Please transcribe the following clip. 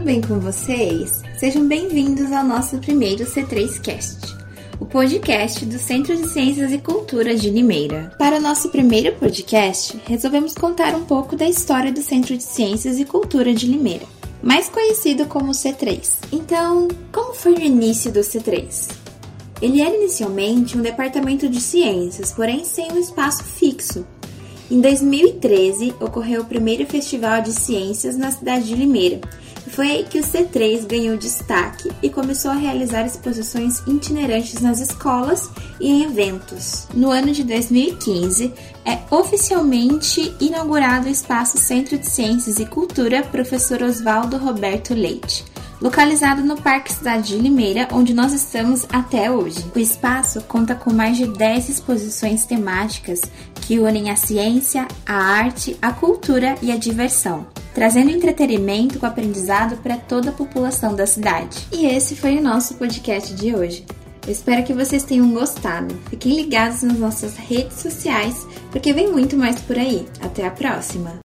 bem com vocês? Sejam bem-vindos ao nosso primeiro C3Cast, o podcast do Centro de Ciências e Cultura de Limeira. Para o nosso primeiro podcast, resolvemos contar um pouco da história do Centro de Ciências e Cultura de Limeira, mais conhecido como C3. Então, como foi o início do C3? Ele era inicialmente um departamento de ciências, porém sem um espaço fixo. Em 2013, ocorreu o primeiro Festival de Ciências na cidade de Limeira. Foi aí que o C3 ganhou destaque e começou a realizar exposições itinerantes nas escolas e em eventos. No ano de 2015, é oficialmente inaugurado o espaço Centro de Ciências e Cultura Professor Oswaldo Roberto Leite localizado no Parque Cidade de Limeira, onde nós estamos até hoje. O espaço conta com mais de 10 exposições temáticas que unem a ciência, a arte, a cultura e a diversão, trazendo entretenimento com aprendizado para toda a população da cidade. E esse foi o nosso podcast de hoje. Eu espero que vocês tenham gostado. Fiquem ligados nas nossas redes sociais, porque vem muito mais por aí. Até a próxima!